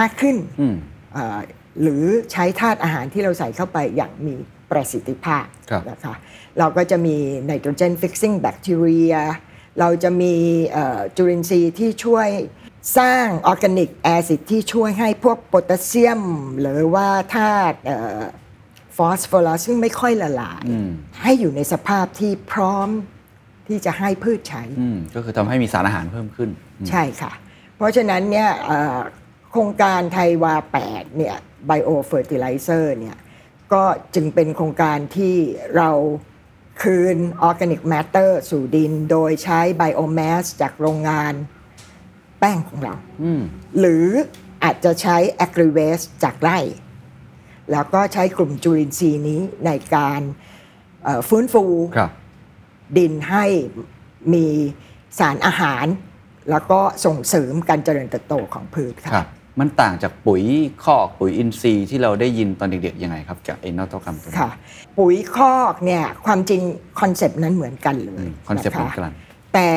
มากขึ้นอืมเอ่อหรือใช้ธาตุอาหารที่เราใส่เข้าไปอย่างมีประสิทธิภาพครับนะคะเราก็จะมี nitrogen-fixing bacteria เราจะมีเอ่อจุลินทรีย์ที่ช่วยสร้าง organic acid ที่ช่วยให้พวกโพแทสเซียม หรือว่าธาตุ ฟอสฟอรัสซึ่งไม่ค่อยละลายอืมให้อยู่ในสภาพที่พร้อมที่จะให้พืชใช้อืมก็คือทำให้มีสารอาหารเพิ่มขึ้นอืมใช่ค่ะ เพราะฉะนั้นเนี่ยเอ่อโครงการไทยวา 8 เนี่ย Bio Fertilizer เนี่ยก็จึงเป็นโครงการที่เราคืน Organic Matter สู่ดิน โดยใช้ Biomass จากโรงงานแป้งของเราอืมหรืออาจจะใช้ Agri Waste จากไร่ แล้วก็ใช้กลุ่มจุลินทรีย์นี้ในการเอ่อฟื้นฟูครับดินให้มีสารอาหาร แล้วก็ส่งเสริมการเจริญเติบโตของพืชค่ะครับมันต่างจากปุ๋ยคอกปุ๋ยอินทรีย์ที่เราได้ยินตอนเด็กๆยังไงครับจากไอ้นวัตกรรมตัวนี้ค่ะปุ๋ยคอกเนี่ยความจริง concept นั้นเหมือนกันเลยอืม concept เหมือนกันแต่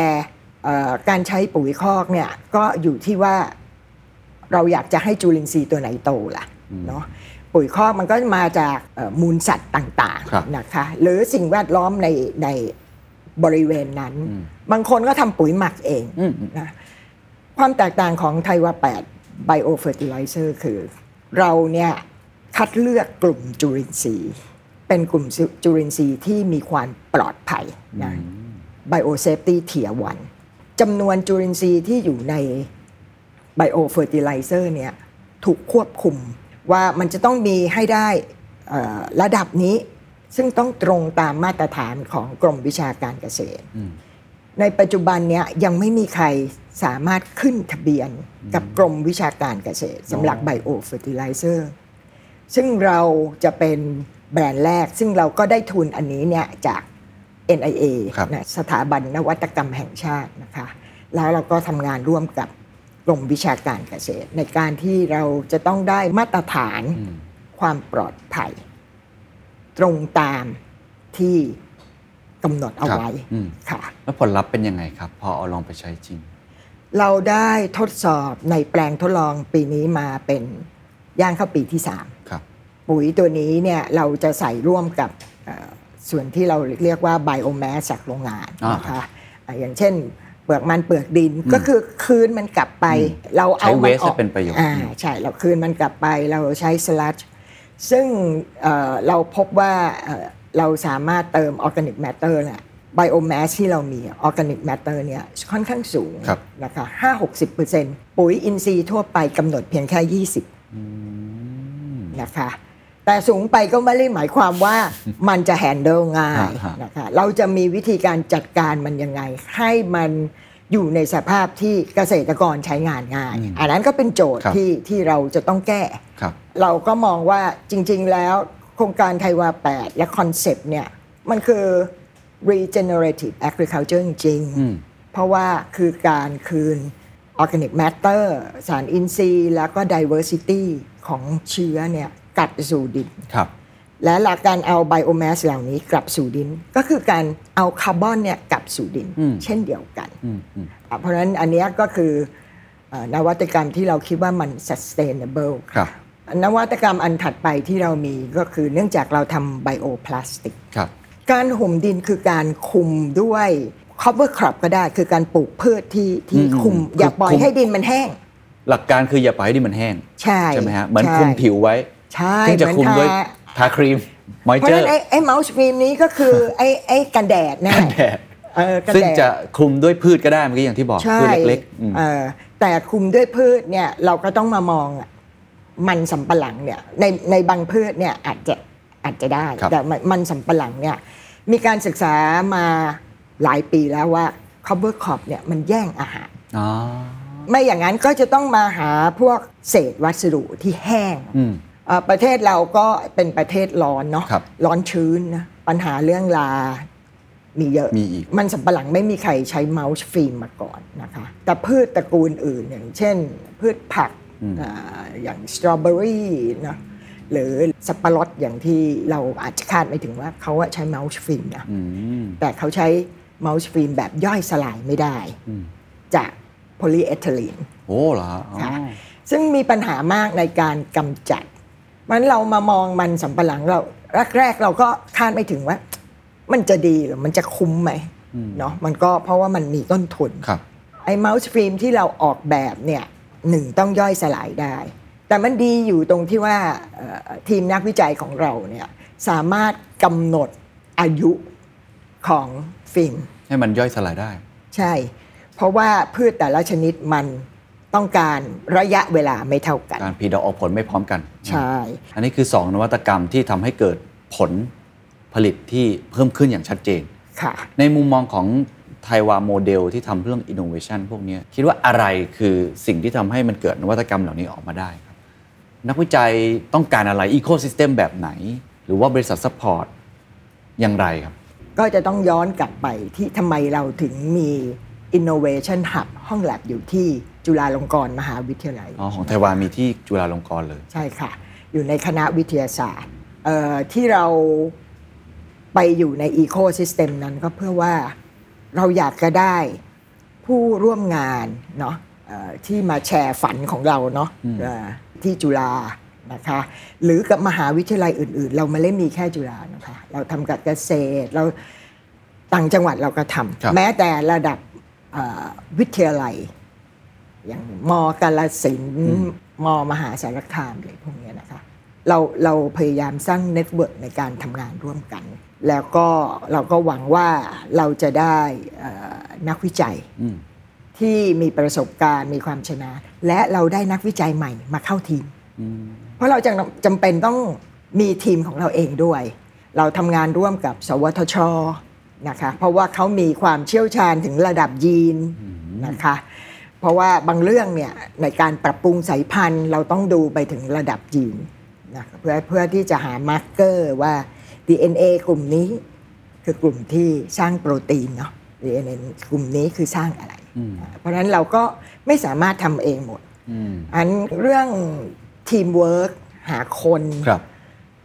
เอ่อการใช้ปุ๋ยคอกเนี่ยก็อยู่ที่ว่าเราอยากจะให้จุลินทรีย์ตัวไหนโตล่ะเนาะ ปุ๋ยคอกมันก็มาจากเอ่อมูลสัตว์ต่างครับๆนะคะหรือสิ่งแวดล้อมในในบริเวณนั้นอืมบางคนก็ทำปุ๋ยหมักเองอืมนะความแตกต่างของไทยวา8 Biofertilizer คือ เราเนี่ยคัดเลือกกลุ่มจุลินทรีย์ เป็นกลุ่มจุลินทรีย์ที่มีความปลอดภัยนะ Biosafety Tier 1จำนวนจุลินทรีย์ที่อยู่ใน Biofertilizer เนี่ยถูกควบคุม ว่ามันจะต้องมีให้ได้เอ่อระดับนี้ ซึ่งต้องตรงตามมาตรฐานของกรมวิชาการเกษตร ในปัจจุบันเนี้ยยังไม่มีใครสามารถขึ้นทะเบียนกับกรมวิชาการเกษตรสำหรับ Biofertilizer ซึ่งเราจะเป็นแบรนด์แรก ซึ่งเราก็ได้ทุนอันนี้เนี่ยจาก NIA ครับนะสถาบันนวัตกรรมแห่งชาตินะคะ แล้วเราก็ทำงานร่วมกับก รมวิชาการเกษตร ในการที่เราจะต้องได้มาตรฐานความปลอดภัย ตรงตามที่กำหนดเอาไว้ครับอืมค่ะ แล้วผลลัพธ์เป็นยังไงครับ พอเอาลองไปใช้จริง เราได้ทดสอบในแปลงทดลองปีนี้มาเป็นย่างเข้าปีที่3ครับปุ๋ยตัวนี้เนี่ยเราจะใส่ร่วมกับเอ่อส่วนที่เราเรียกว่า biomass จากโรงงานอ่านนะคะอะอย่างเช่นเปลือกมันเปลือกดินก็คือคืนมันกลับไป เราเอาใช้มัน waste ออกให้เป็นประโยชน์อ่าใช่เราคืนมันกลับไปเราใช้ sludge ซึ่งเอ่อเราพบว่าเอ่อเราสามารถเติม organic matter เนี่ย biomass ที่เรามี organic matter เนี่ยค่อนข้างสูงครับนะคะ5-60%ปุ๋ยอินทรีย์ทั่วไปกำหนดเพียงแค่20นะคะ แต่สูงไปก็ไม่ได้หมายความว่ามันจะแฮนเดิลง่ายฮะฮะนะคะเราจะมีวิธีการจัดการมันยังไง ให้มันอยู่ในสภาพที่เกษตรกรใช้งานง่าย อันนั้นก็เป็นโจทย์ครับที่ที่เราจะต้องแก้ครับเราก็มองว่าจริง ๆ แล้วโครงการไทยวา 8 และคอนเซปต์เนี่ยมันคือ regenerative agriculture จริงๆอืมเพราะว่าคือการคืน organic matter สารอินทรีย์ แล้วก็ diversity ของเชื้อเนี่ยกลับสู่ดินครับและหลักการเอาไบโอแมสเหล่านี้กลับสู่ดิน ก็คือการเอาคาร์บอนเนี่ยกลับสู่ดินอืมเช่นเดียวกันอืมอืมอะเพราะฉะนั้นอันเนี้ยก็คือเอ่อนวัตกรรมที่เราคิดว่ามัน sustainable ครับนวัตกรรมอันถัดไปที่เรามีก็คือเนื่องจากเราทำไบโอพลาสติกครับการห่มดินคือการคุมด้วย cover crop ก็ได้ คือการปลูกพืชที่ที่อืมคุมคืออย่าปล่อยคุมให้ดินมันแห้ง หลักการคืออย่าปล่อยให้ดินมันแห้ง ใช่ใช่ไหมฮะเหมือนใช่คุมผิวไว้ ใช่ซึ่งจะเหมือนคุมด้วยทาทาครีมมอยเพราะเจอฉะนั้นร์ไอ้ไอ้เมาส์ฟิล์มนี้ก็คือ ไอ้ไอ้กันแดดนะกันแดดเออกันซึ่งแดดจะคลุมด้วยพืชก็ได้เมื่อกี้อย่างที่บอกใช่พืชเล็กๆอืม เออแต่คุมด้วยพืชเนี่ยเราก็ต้องมามองอะมันสำปะหลังเนี่ยในในบางพืชเนี่ยอาจจะอาจจะได้ ครับ แต่มันมันสำปะหลังเนี่ยมีการศึกษามาหลายปีแล้วว่า cover crop เนี่ยมันแย่งอาหาร อ๋อไม่อย่างนั้นก็จะต้องมาหาพวกเศษวัสดุที่แห้ง อืมเอ่อ ประเทศเราก็เป็นประเทศร้อนเนาะครับร้อนชื้นนะปัญหาเรื่องลา มีเยอะมีอีก มันสำปะหลังไม่มีใครใช้เมาส์ฟิล์มมาก่อนนะคะ แต่พืชตระกูลอื่นอย่างเช่น พืชผักอ่าอย่างสตรอเบอรี่นะหรือสับปะรดอย่างที่เราอาจจะคาดไม่ถึงว่าเขาอะใช้ mulch film นะ อืม แต่เขาใช้ mulch film แบบย่อยสลายไม่ได้จาก polyethylene โอ้เหรอฮะอ๋อ ค่ะ ซึ่งมีปัญหามากในการกำจัด มันเรามามองมันสำปะหลังเราแรกๆเราก็คาดไม่ถึงว่า มันจะดีหรือมันจะคุ้มไหมเนาะมันก็เพราะว่ามันมีต้นทุนครับไอ้เมาส์ฟิล์มที่เราออกแบบเนี่ยหนึ่งต้องย่อยสลายได้ แต่มันดีอยู่ตรงที่ว่าเอ่อทีมนักวิจัยของเราเนี่ยสามารถกำหนดอายุของฟิล์มให้มันย่อยสลายได้ ใช่ เพราะว่าพืชแต่ละชนิดมัน ต้องการระยะเวลาไม่เท่ากัน การพีดอกออกผลไม่พร้อมกัน ใช่ อันนี้คือ 2 นวัตกรรมที่ทำให้เกิดผลผลิตที่เพิ่มขึ้นอย่างชัดเจนค่ะ ในมุมมองของไทวาโมเดลที่ทำเรื่อง innovation พวกเนี้ยคิดว่าอะไรคือสิ่งที่ทำให้มันเกิดนวัตกรรมเหล่านี้ออกมาได้ครับ นักวิจัยต้องการอะไร Ecosystem แบบไหน หรือว่าบริษัท support อย่างไรครับ ก็จะต้องย้อนกลับไปที่ทำไมเราถึงมี Innovation Hub ห้องแลบอยู่ที่ จุฬาลงกรณ์มหาวิทยาลัยอ๋อของไต้หวันมีที่จุฬาลงกรณ์เลย ใช่ค่ะ อยู่ในคณะวิทยาศาสตร์เอ่อที่เราไปอยู่ในอีโค y ิสเต็มนั้นก็เพื่อว่าเราอยากจะได้ผู้ร่วมงานเนาะเอ่อที่มาแชร์ฝันของเราเนาะเอ่อที่จุฬานะคะหรือกับมหาวิทยาลัยอื่น ๆ เราไม่ได้มีแค่จุฬานะคะเราทำกับเกษตรเราต่างจังหวัดเราก็ทครับำแม้แต่ระดับเอ่อวิทยาลัย อย่างมกาลสินธุ์มมหาสารคามอะไรพวกเนี้ยนะคะเราเราพยายามสร้าง network ในการทำงานร่วมกัน แล้วก็เราก็หวังว่าเราจะได้เอ่อนักวิจัยอืมที่มีประสบการณ์มีความชำนาญ และเราได้นักวิจัยใหม่มาเข้าทีม เพราะเราจะจำเป็นต้องมีทีมของเราเองด้วย เราทำงานร่วมกับ สวทช. นะคะเพราะว่าเขามีความเชี่ยวชาญถึงระดับยีนนะคะ เพราะว่าบางเรื่องเนี่ยในการปรับปรุงสายพันธุ์ เราต้องดูไปถึงระดับยีนนะคะเพื่อเพื่อที่จะหา marker ว่า DNA กลุ่มนี้คือกลุ่มที่สร้างโปรตีนเนาะ DNA กลุ่มนี้คือสร้างอะไร เพราะฉะนั้นเราก็ไม่สามารถทำเองหมดอืมอันเรื่องทีมเวิร์กหาคนครับ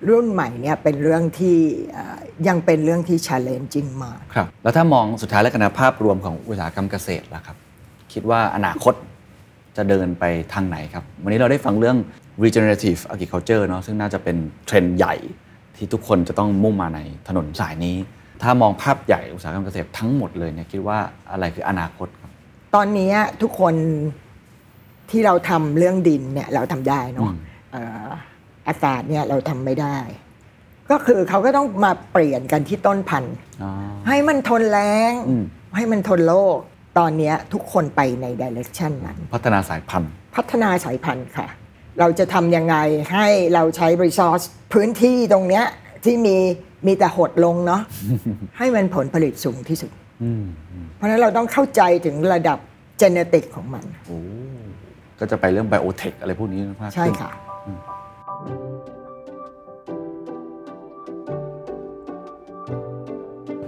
รุ่นใหม่เนี่ยเป็นเรื่องที่เอ่อยังเป็นเรื่องที่ challenging มากครับแล้วถ้ามองสุดท้ายแล้วกันนะภาพรวมของอุตสาหกรรมเกษตรล่ะครับ คิดว่าอนาคตจะเดินไปทางไหนครับ วันนี้เราได้ฟังเรื่อง regenerative agriculture เนาะซึ่งน่าจะเป็นเทรนด์ใหญ่ที่ทุกคนจะต้องมุ่งมาในถนนสายนี้ ถ้ามองภาพใหญ่อุตสาหกรรมเกษตรทั้งหมดเลยเนี่ยคิดว่าอะไรคืออนาคตครับ ตอนนี้ทุกคนที่เราทำเรื่องดินเนี่ยเราทำได้เนาะอืมเอ่ออากาศเนี่ยเราทำไม่ได้ ก็คือเขาก็ต้องมาเปลี่ยนกันที่ต้นพันธุ์อ๋อให้มันทนแรงอืมให้มันทนโลก ตอนนี้ทุกคนไปในดิเรกชันนั้น พัฒนาสายพันธุ์ พัฒนาสายพันธุ์ค่ะ เราจะทำยังไงให้เราใช้ resource พื้นที่ตรงเนี้ยที่มีมีแต่หดลงเนาะให้มันผลผลิตสูงที่สุดอืมอืมเพราะฉะนั้นเราต้องเข้าใจถึงระดับ genetic ของมันโอ้ก็จะไปเรื่องไบโอเทคอะไรพวกนี้มากขึ้นใช่ค่ะ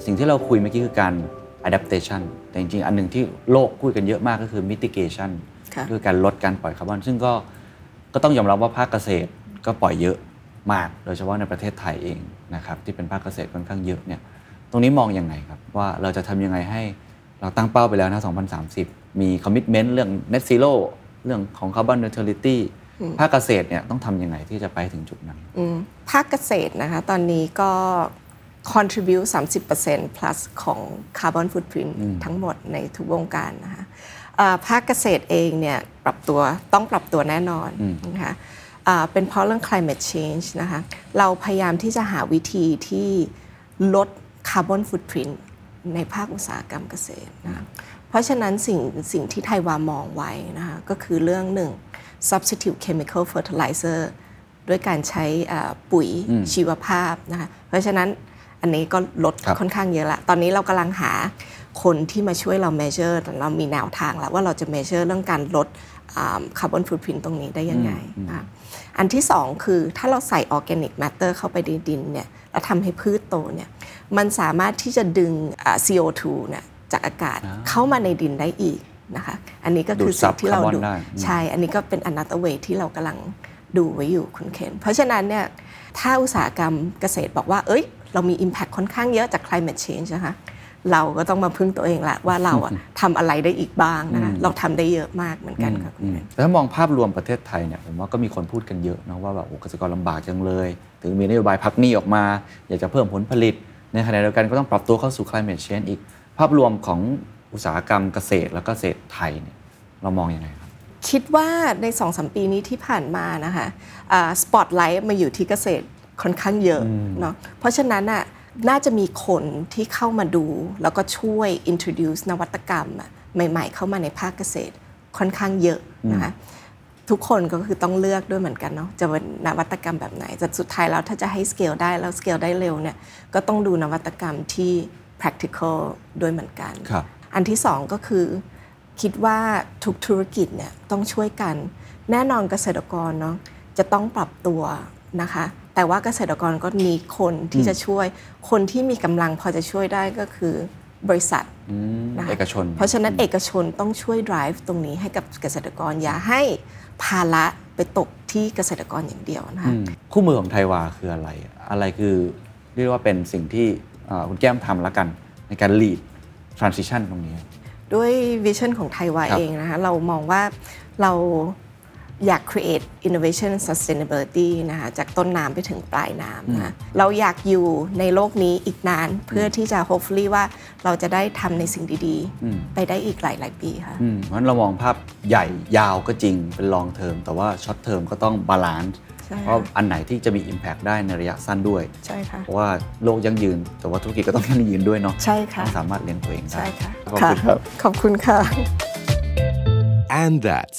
สิ่งที่เราคุยเมื่อกี้คือการ adaptation แต่จริงๆ อันหนึ่งที่โลกพูดกันเยอะมากก็คือ mitigation ค่ะคือการลดการปล่อยคาร์บอน ซึ่งก็ก็ต้องยอมรับว่าภาคเกษตรก็ปล่อยเยอะมาก โดยเฉพาะในประเทศไทยเองนะครับที่เป็นภาคเกษตรค่อนข้างเยอะเนี่ยตรงนี้มองยังไงครับ ว่าเราจะทำยังไงให้เราตั้งเป้าไปแล้วนะ 2030 มี commitment เรื่อง net zero เรื่องของ carbon neutrality ภาคเกษตรเนี่ยต้องทำยังไงที่จะไปถึงจุดนั้นอืมภาคเกษตรนะคะ ตอนนี้ก็ contribute 30% plus ของ carbon footprint ทั้งหมดในทุกวงการนะคะอ่าภาคเกษตรเองเนี่ยปรับตัวต้องปรับตัวแน่นอนนะคะอ่าเป็นเพราะเรื่อง climate change นะคะเราพยายามที่จะหาวิธีที่ลด carbon footprint ในภาคอุตสาหกรรมเกษตรนะคะเพราะฉะนั้นสิ่งสิ่งที่ไทยวามองไว้นะคะก็คือเรื่องหนึ่ง substitute chemical fertilizer ด้วยการใช้อ่าปุ๋ยชีวภาพนะคะเพราะฉะนั้น อันนี้ก็ลดครับค่อนข้างเยอะละ ตอนนี้เรากำลังหาคนที่มาช่วยเรา measure เรามีแนวทางแล้วว่าเราจะ measure เรื่องการลดคาร์บอนฟุตพิ n นตรงนี้ได้ยังไงนะคะอันที่สองคือถ้าเราใส่ organic matter เข้าไปในดินเนี่ยแล้วทำให้พืชโตเนี่ยมันสามารถที่จะดึงอ่า CO2 เนี่ยจากอากาศเข้ามาในดินได้อีกนะคะอันนี้ก็คือดูดซัสิ่บงที่เราคาร์บอนดูได้ใช่อันนี้ก็เป็น another way ที่เรากำลังดูไว้อยู่คุณเคนเพราะฉะนั้นเนี่ยถ้าอุตสาหกรรมเกษตรบอกว่า เอ้ย เรามี impact ค่อนข้างเยอะจาก climate change นะคะเราก็ต้องมาพึ่งตัวเองละว่าเราอะทำอะไรได้อีกบ้างนะคะเราทำได้เยอะมากเหมือนกันค่ะคุณเคนแต่ถ้ามองภาพรวมประเทศไทยเนี่ยผมว่าก็มีคนพูดกันเยอะนะว่าแบบโอ้เกษตรกรลำบากจังเลย ถึงมีนโยบายพักหนี้ออกมา อยากจะเพิ่มผลผลิต ในขณะเดียวกันก็ต้องปรับตัวเข้าสู่ climate change อีก ภาพรวมของอุตสาหกรรมเกษตรและเกษตรไทยเนี่ยเรามองยังไงครับคิดว่าในสองสมปีนี้ที่ผ่านมานะคะสปอตไลท์มาอยู่ที่เกษตร ค่อนข้างเยอะเนาะเพราะฉะนั้นน่ะน่าจะมีคนที่เข้ามาดู แล้วก็ช่วย introduce นวัตกรรมอะใหม่ ๆ เข้ามาในภาคเกษตรค่อนข้างเยอะนะคะทุกคนก็คือต้องเลือกด้วยเหมือนกันเนาะจะเป็นนวัตกรรมแบบไหนแต่สุดท้ายแล้วถ้าจะให้ scale ได้แล้ว scale ได้เร็วเนี่ยก็ต้องดูนวัตกรรมที่ practical ด้วยเหมือนกันครับอันที่สองก็คือ คิดว่าทุกธุรกิจเนี่ยต้องช่วยกัน แน่นอนเกษตรกรเนาะจะต้องปรับตัวนะคะ แต่ว่าเกษตรกรก็มีคนที่จะช่วย คนที่มีกำลังพอจะช่วยได้ก็คือบริษัทอืมนะคะเอกชน เพราะฉะนั้นเอกชนต้องช่วย drive ตรงนี้ให้กับเกษตรกรอย่าให้ภาระไปตกที่เกษตรกรอย่างเดียวนะคะอืมคู่มือของไทยวาคืออะไร อะไรคือเรียกว่าเป็นสิ่งที่เอ่อคุณแก้มทำแล้วกัน ในการ lead transition ตรงนี้ ด้วยวิชั่นของไทยวาครับเองนะคะเรามองว่าเรา อยาก create innovation and sustainability นะคะจากต้นน้ำไปถึงปลายน้ำนะคะเราอยากอยู่ในโลกนี้อีกนานเพื่อที่จะ hopefully ว่าเราจะได้ทำในสิ่งดีอืมๆไปได้อีกหลาย ๆ ปีค่ะอืมเพราะฉะนั้นเรามองภาพใหญ่ยาวก็จริงเป็น long term แต่ว่า short term ก็ต้อง balance ใช่ค่ะเพราะอันไหนที่จะมี impact ได้ในระยะสั้นด้วย ใช่ค่ะ เพราะว่าโลกยั่งยืน แต่ว่าธุรกิจก็ต้องยั่งยืนด้วยเนาะ ใช่ค่ะต้องสามารถเลี้ยงตัวเองได้ ใช่ค่ะ ขอบคุณครับ ขอบคุณค่ะ And that's